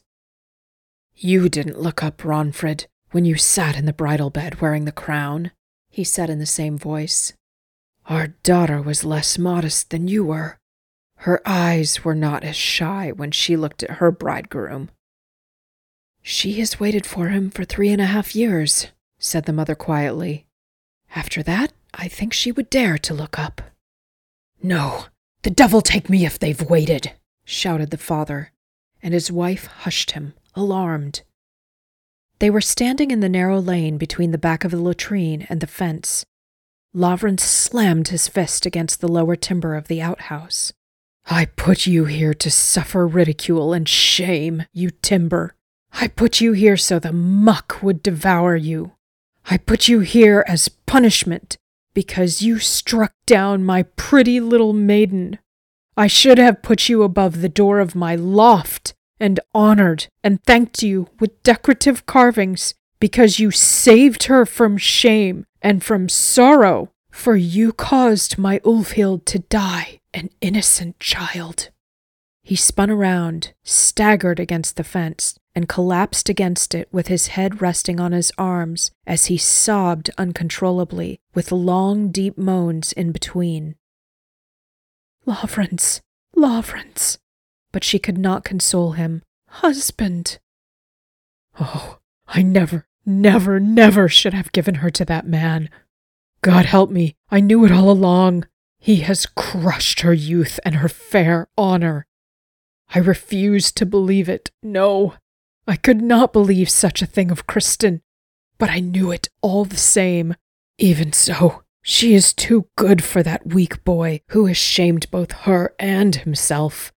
You didn't look up, Ragnfrid, when you sat in the bridal bed wearing the crown, he said in the same voice. Our daughter was less modest than you were. Her eyes were not as shy when she looked at her bridegroom. She has waited for him for three and a half years, said the mother quietly. After that, I think she would dare to look up. No, the devil take me if they've waited, shouted the father, and his wife hushed him, alarmed. They were standing in the narrow lane between the back of the latrine and the fence. Lavrans slammed his fist against the lower timber of the outhouse. I put you here to suffer ridicule and shame, you timber. I put you here so the muck would devour you. I put you here as punishment because you struck down my pretty little maiden. I should have put you above the door of my loft and honored and thanked you with decorative carvings because you saved her from shame and from sorrow, for you caused my Ulfhild to die, an innocent child. He spun around, staggered against the fence, and collapsed against it with his head resting on his arms as he sobbed uncontrollably, with long, deep moans in between. Lavrans, Lavrans, but she could not console him. Husband! Oh, I never, never, never should have given her to that man. God help me, I knew it all along. He has crushed her youth and her fair honor. I refuse to believe it. No, I could not believe such a thing of Kristin, but I knew it all the same. Even so, she is too good for that weak boy who has shamed both her and himself.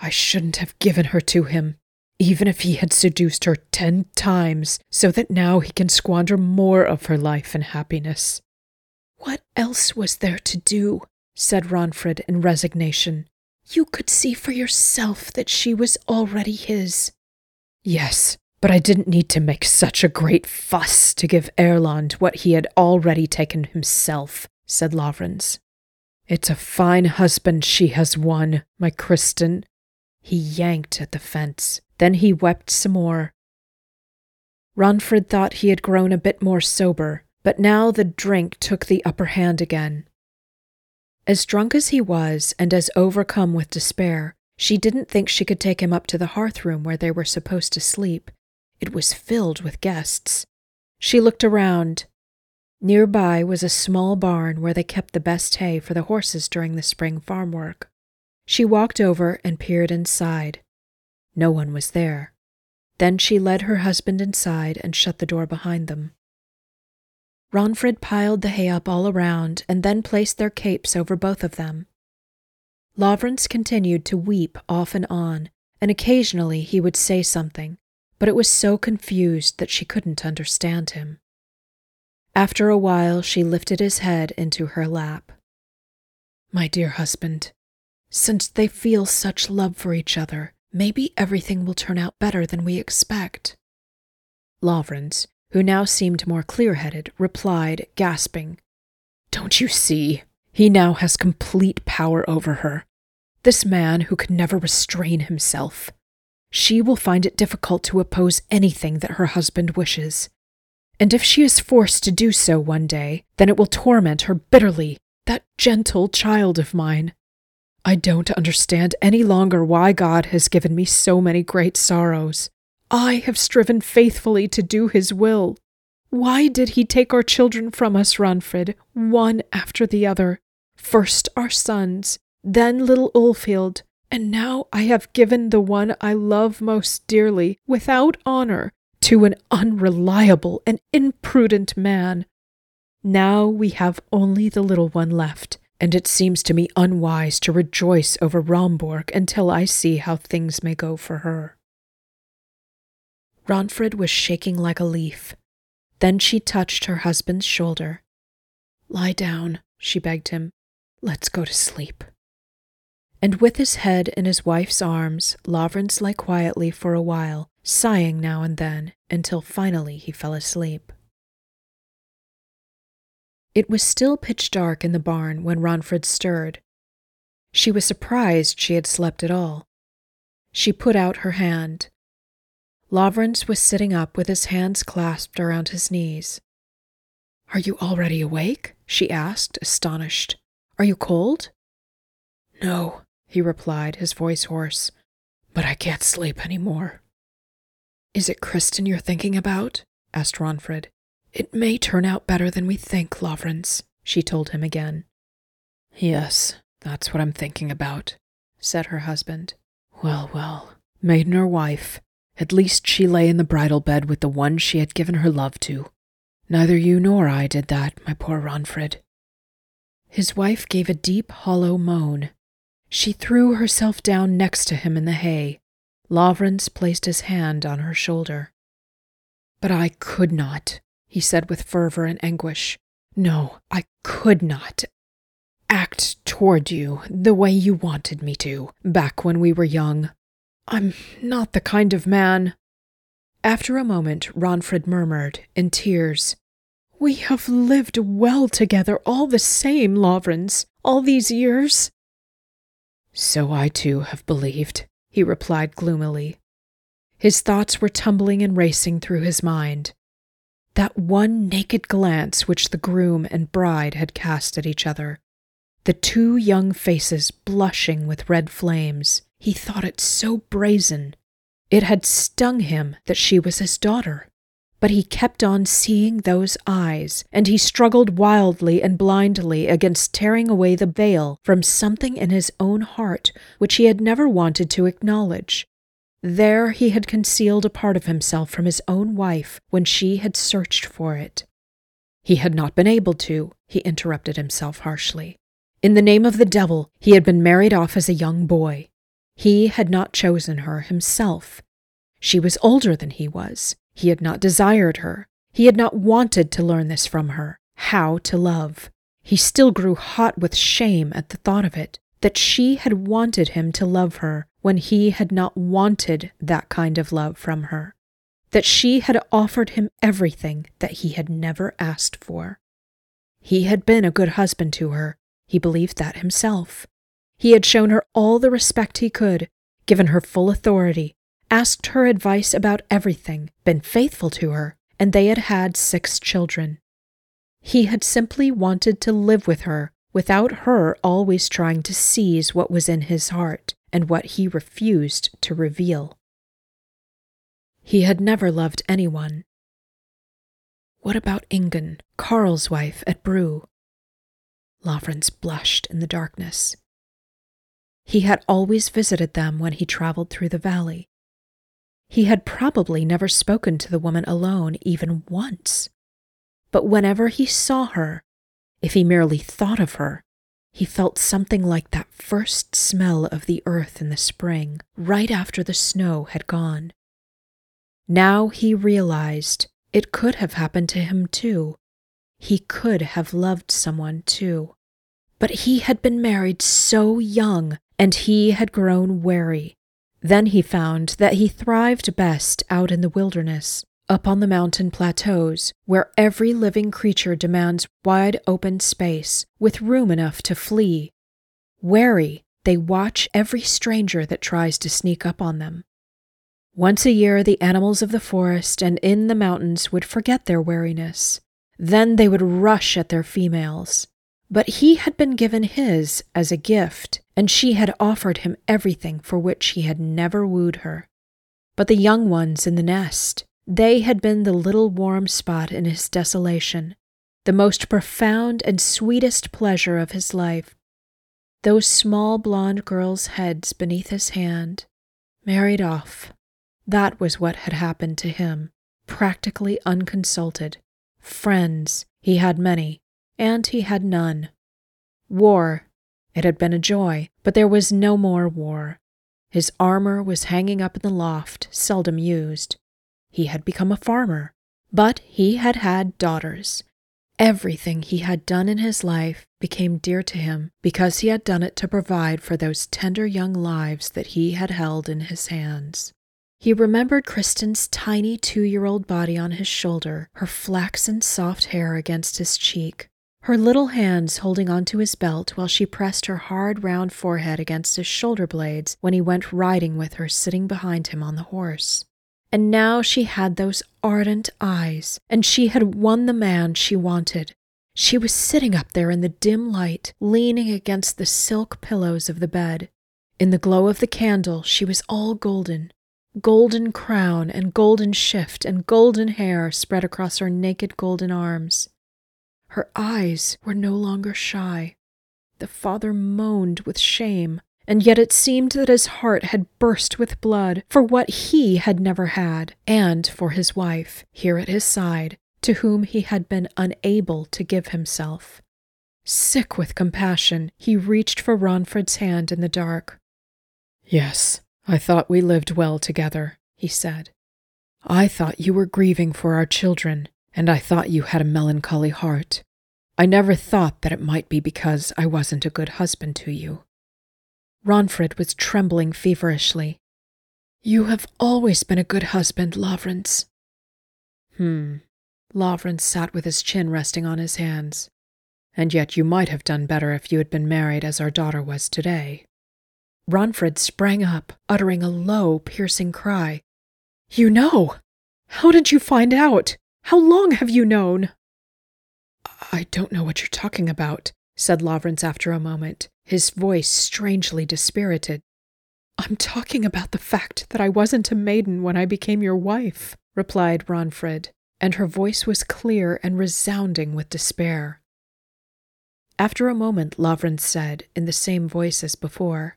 I shouldn't have given her to him. even if he had seduced her ten times, so that now he can squander more of her life and happiness. What else was there to do? said Ragnfrid in resignation. You could see for yourself that she was already his. Yes, but I didn't need to make such a great fuss to give Erlend what he had already taken himself, said Lavrans. It's a fine husband she has won, my Kristin. He yanked at the fence. Then he wept some more. Ragnfrid thought he had grown a bit more sober, but now the drink took the upper hand again. As drunk as he was, and as overcome with despair, she didn't think she could take him up to the hearth room where they were supposed to sleep. It was filled with guests. She looked around. Nearby was a small barn where they kept the best hay for the horses during the spring farm work. She walked over and peered inside. No one was there. Then she led her husband inside and shut the door behind them. Ragnfrid piled the hay up all around and then placed their capes over both of them. Lavrans continued to weep off and on, and occasionally he would say something, but it was so confused that she couldn't understand him. After a while, she lifted his head into her lap. My dear husband, since they feel such love for each other, maybe everything will turn out better than we expect. Lavrans, who now seemed more clear headed, replied, gasping, Don't you see? He now has complete power over her. This man who could never restrain himself. She will find it difficult to oppose anything that her husband wishes. And if she is forced to do so one day, then it will torment her bitterly, that gentle child of mine. I don't understand any longer why God has given me so many great sorrows. I have striven faithfully to do His will. Why did He take our children from us, Ragnfrid, one after the other? First our sons, then little Ulfhild, and now I have given the one I love most dearly, without honor, to an unreliable and imprudent man. Now we have only the little one left, and it seems to me unwise to rejoice over Ramborg until I see how things may go for her. Ragnfrid was shaking like a leaf. Then she touched her husband's shoulder. Lie down, she begged him. Let's go to sleep. And with his head in his wife's arms, Lavrans lay quietly for a while, sighing now and then, until finally he fell asleep. It was still pitch dark in the barn when Ragnfrid stirred. She was surprised she had slept at all. She put out her hand. Lavrans was sitting up with his hands clasped around his knees. Are you already awake? she asked, astonished. Are you cold? No, he replied, his voice hoarse, but I can't sleep any more. Is it Kristin you're thinking about? asked Ragnfrid. It may turn out better than we think, Lavrans, she told him again. Yes, that's what I'm thinking about, said her husband. Well, well, maiden or wife, at least she lay in the bridal bed with the one she had given her love to. Neither you nor I did that, my poor Ragnfrid. His wife gave a deep, hollow moan. She threw herself down next to him in the hay. Lavrans placed his hand on her shoulder. But I could not, he said with fervor and anguish. No, I could not act toward you the way you wanted me to, back when we were young. I'm not the kind of man. After a moment, Ragnfrid murmured, in tears, We have lived well together all the same, Lavrans, all these years. So I too have believed, he replied gloomily. His thoughts were tumbling and racing through his mind. That one naked glance which the groom and bride had cast at each other, the two young faces blushing with red flames, he thought it so brazen. It had stung him that she was his daughter. But he kept on seeing those eyes, and he struggled wildly and blindly against tearing away the veil from something in his own heart which he had never wanted to acknowledge. There he had concealed a part of himself from his own wife when she had searched for it. He had not been able to, he interrupted himself harshly. In the name of the devil, he had been married off as a young boy. He had not chosen her himself. She was older than he was. He had not desired her. He had not wanted to learn this from her how to love. He still grew hot with shame at the thought of it, that she had wanted him to love her when he had not wanted that kind of love from her, that she had offered him everything that he had never asked for. He had been a good husband to her, he believed that himself. He had shown her all the respect he could, given her full authority, asked her advice about everything, been faithful to her, and they had had six children. He had simply wanted to live with her without her always trying to seize what was in his heart and what he refused to reveal. He had never loved anyone. What about Ingun, Karl's wife at Brugh? Lavrans blushed in the darkness. He had always visited them when he traveled through the valley. He had probably never spoken to the woman alone even once. But whenever he saw her, if he merely thought of her, he felt something like that first smell of the earth in the spring, right after the snow had gone. Now he realized it could have happened to him too. He could have loved someone too. But he had been married so young, and he had grown wary. Then he found that he thrived best out in the wilderness, up on the mountain plateaus, where every living creature demands wide open space with room enough to flee. Wary, they watch every stranger that tries to sneak up on them. Once a year, the animals of the forest and in the mountains would forget their wariness. Then they would rush at their females. But he had been given his as a gift, and she had offered him everything for which he had never wooed her. But the young ones in the nest, they had been the little warm spot in his desolation, the most profound and sweetest pleasure of his life. Those small blonde girls' heads beneath his hand, married off. That was what had happened to him, practically unconsulted. Friends, he had many, and he had none. War, it had been a joy, but there was no more war. His armor was hanging up in the loft, seldom used. He had become a farmer, but he had had daughters. Everything he had done in his life became dear to him because he had done it to provide for those tender young lives that he had held in his hands. He remembered Kristin's tiny two year old body on his shoulder, her flaxen soft hair against his cheek, her little hands holding onto his belt while she pressed her hard round forehead against his shoulder blades when he went riding with her sitting behind him on the horse. And now she had those ardent eyes, and she had won the man she wanted. She was sitting up there in the dim light, leaning against the silk pillows of the bed. In the glow of the candle, she was all golden. Golden crown and golden shift and golden hair spread across her naked golden arms. Her eyes were no longer shy. The father moaned with shame and yet it seemed that his heart had burst with blood for what he had never had, and for his wife, here at his side, to whom he had been unable to give himself. Sick with compassion, he reached for Ragnfrid's hand in the dark. Yes, I thought we lived well together, he said. I thought you were grieving for our children, and I thought you had a melancholy heart. I never thought that it might be because I wasn't a good husband to you. Ragnfrid was trembling feverishly. You have always been a good husband, Lavrans. Hmm. Lavrans sat with his chin resting on his hands. And yet you might have done better if you had been married as our daughter was today. Ragnfrid sprang up, uttering a low, piercing cry. You know! How did you find out? How long have you known? I don't know what you're talking about, said Lavrans after a moment his voice strangely dispirited. I'm talking about the fact that I wasn't a maiden when I became your wife, replied Ragnfrid, and her voice was clear and resounding with despair. After a moment, Lavrans said, in the same voice as before,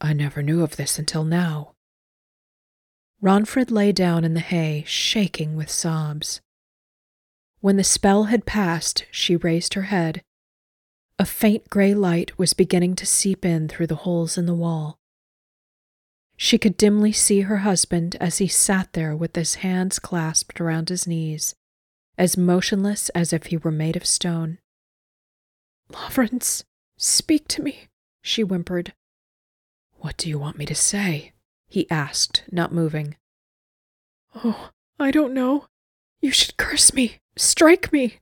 I never knew of this until now. Ragnfrid lay down in the hay, shaking with sobs. When the spell had passed, she raised her head a faint gray light was beginning to seep in through the holes in the wall. She could dimly see her husband as he sat there with his hands clasped around his knees, as motionless as if he were made of stone. Lavrans, speak to me, she whimpered. What do you want me to say? he asked, not moving. Oh, I don't know. You should curse me, strike me.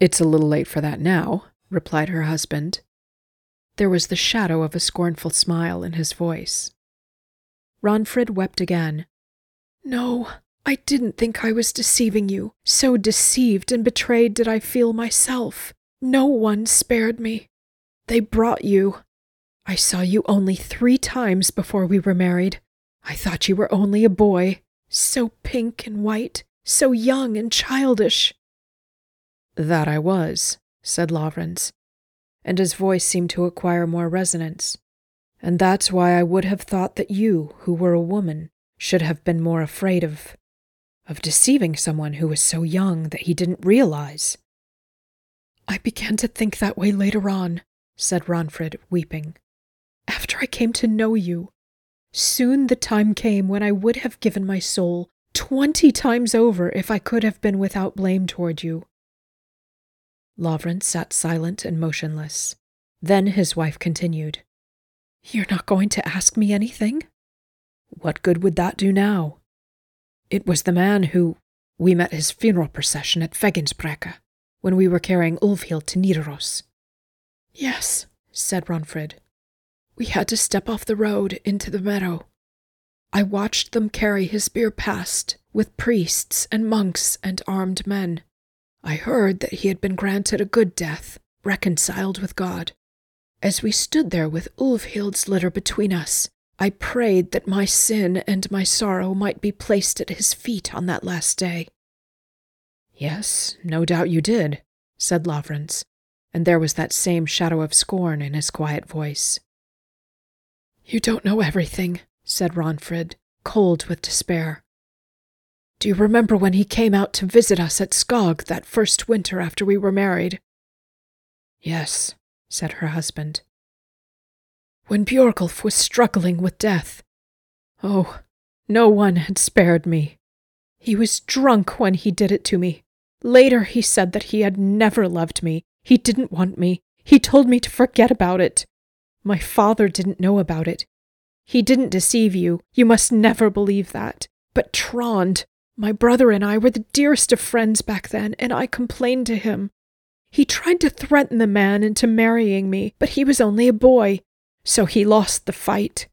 It's a little late for that now, replied her husband. There was the shadow of a scornful smile in his voice. Ragnfrid wept again. No, I didn't think I was deceiving you. So deceived and betrayed did I feel myself. No one spared me. They brought you. I saw you only three times before we were married. I thought you were only a boy, so pink and white, so young and childish. That I was, said Lavrans, and his voice seemed to acquire more resonance. And that's why I would have thought that you, who were a woman, should have been more afraid of. of deceiving someone who was so young that he didn't realize. I began to think that way later on, said Ragnfrid, weeping. After I came to know you, soon the time came when I would have given my soul twenty times over if I could have been without blame toward you. Lavrans sat silent and motionless. Then his wife continued, You're not going to ask me anything? What good would that do now? It was the man who. We met his funeral procession at Fegginsbrekka when we were carrying Ulfhild to Nidaros. Yes, said Ragnfrid. We had to step off the road into the meadow. I watched them carry his bier past with priests and monks and armed men. I heard that he had been granted a good death, reconciled with God. As we stood there with Ulfhild's litter between us, I prayed that my sin and my sorrow might be placed at his feet on that last day. Yes, no doubt you did, said Lavrans, and there was that same shadow of scorn in his quiet voice. You don't know everything, said Ragnfrid, cold with despair. Do you remember when he came out to visit us at Skog that first winter after we were married? Yes, said her husband. When Bjorgulf was struggling with death. Oh, no one had spared me. He was drunk when he did it to me. Later, he said that he had never loved me. He didn't want me. He told me to forget about it. My father didn't know about it. He didn't deceive you. You must never believe that. But Trond, my brother and I were the dearest of friends back then, and I complained to him. He tried to threaten the man into marrying me, but he was only a boy, so he lost the fight.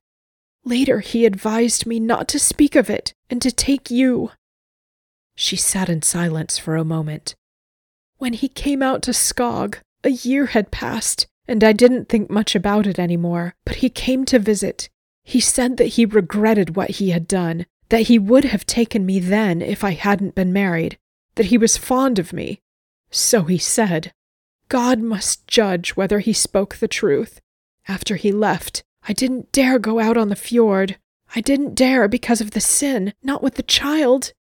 Later, he advised me not to speak of it and to take you. She sat in silence for a moment. When he came out to Skog, a year had passed, and I didn't think much about it any more, but he came to visit. He said that he regretted what he had done, that he would have taken me then if I hadn't been married, that he was fond of me. So he said. God must judge whether he spoke the truth. After he left, I didn't dare go out on the fjord. I didn't dare because of the sin, not with the child.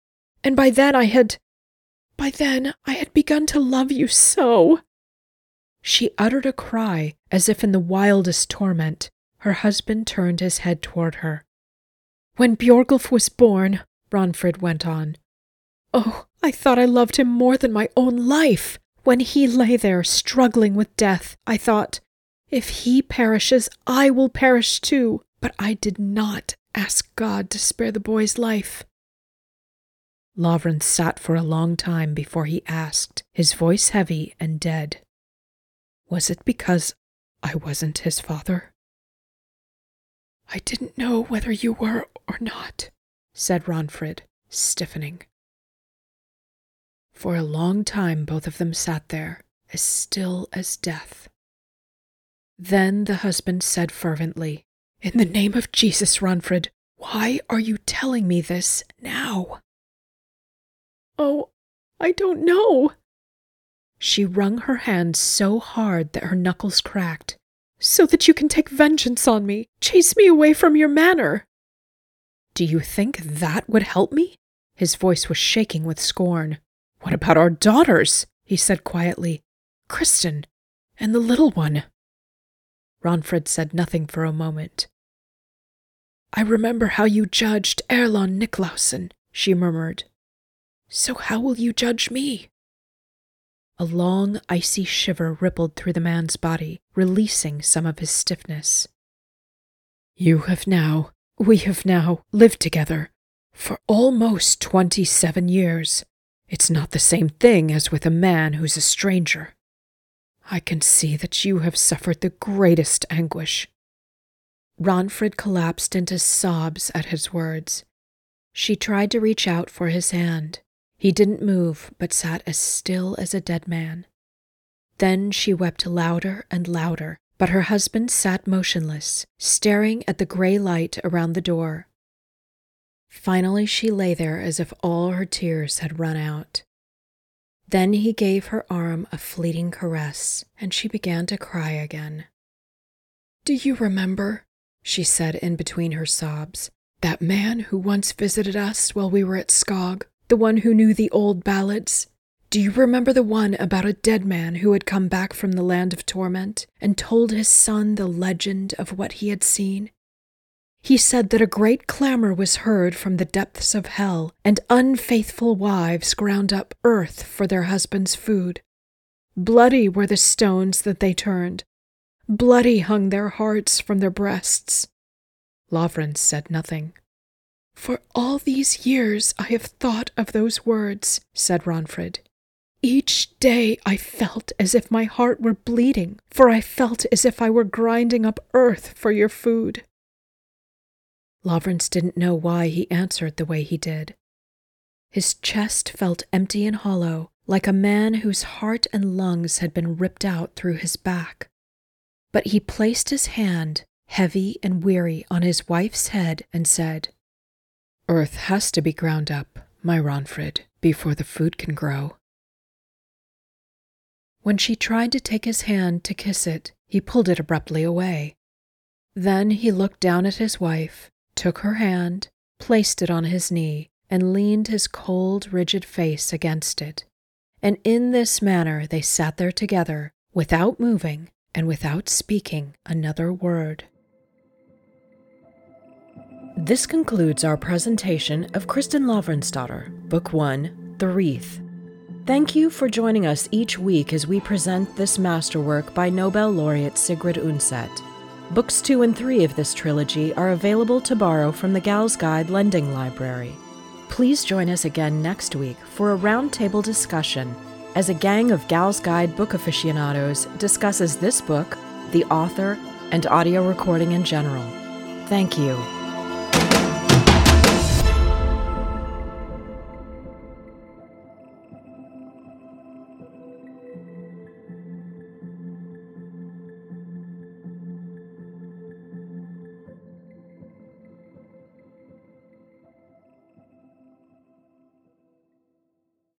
And by then I had. By then I had begun to love you so. She uttered a cry as if in the wildest torment. Her husband turned his head toward her. When Bjorgulf was born, Ragnfrid went on, Oh, I thought I loved him more than my own life. When he lay there struggling with death, I thought, if he perishes, I will perish too. But I did not ask God to spare the boy's life. Lavrans sat for a long time before he asked, his voice heavy and dead. Was it because I wasn't his father? I didn't know whether you were or not, said Ragnfrid, stiffening. For a long time both of them sat there, as still as death. Then the husband said fervently, In the name of Jesus, Ragnfrid, why are you telling me this now? Oh, I don't know. She wrung her hands so hard that her knuckles cracked. So that you can take vengeance on me, chase me away from your manor. Do you think that would help me? His voice was shaking with scorn. What about our daughters? he said quietly. Kristin, and the little one. Ragnfrid said nothing for a moment. I remember how you judged Erlend Nikulaussøn, she murmured. So how will you judge me? A long, icy shiver rippled through the man's body, releasing some of his stiffness. You have now, we have now lived together for almost twenty seven years. It's not the same thing as with a man who's a stranger. I can see that you have suffered the greatest anguish. Ragnfrid collapsed into sobs at his words. She tried to reach out for his hand. He didn't move, but sat as still as a dead man. Then she wept louder and louder, but her husband sat motionless, staring at the gray light around the door. Finally, she lay there as if all her tears had run out. Then he gave her arm a fleeting caress, and she began to cry again. Do you remember, she said in between her sobs, that man who once visited us while we were at Skog, the one who knew the old ballads? Do you remember the one about a dead man who had come back from the land of torment and told his son the legend of what he had seen? He said that a great clamor was heard from the depths of hell, and unfaithful wives ground up earth for their husbands' food. Bloody were the stones that they turned. Bloody hung their hearts from their breasts. Lavrans said nothing. For all these years I have thought of those words, said Ragnfrid. Each day I felt as if my heart were bleeding, for I felt as if I were grinding up earth for your food. Lavrans didn't know why he answered the way he did. His chest felt empty and hollow, like a man whose heart and lungs had been ripped out through his back. But he placed his hand, heavy and weary, on his wife's head and said, Earth has to be ground up, my Ragnfrid, before the food can grow. When she tried to take his hand to kiss it, he pulled it abruptly away. Then he looked down at his wife took her hand, placed it on his knee, and leaned his cold, rigid face against it. And in this manner they sat there together, without moving and without speaking another word. This concludes our presentation of Kristin Lavransdatter, Book 1, The Wreath. Thank you for joining us each week as we present this masterwork by Nobel laureate Sigrid Undset. Books 2 and 3 of this trilogy are available to borrow from the Gals Guide Lending Library. Please join us again next week for a roundtable discussion as a gang of Gals Guide book aficionados discusses this book, the author, and audio recording in general. Thank you.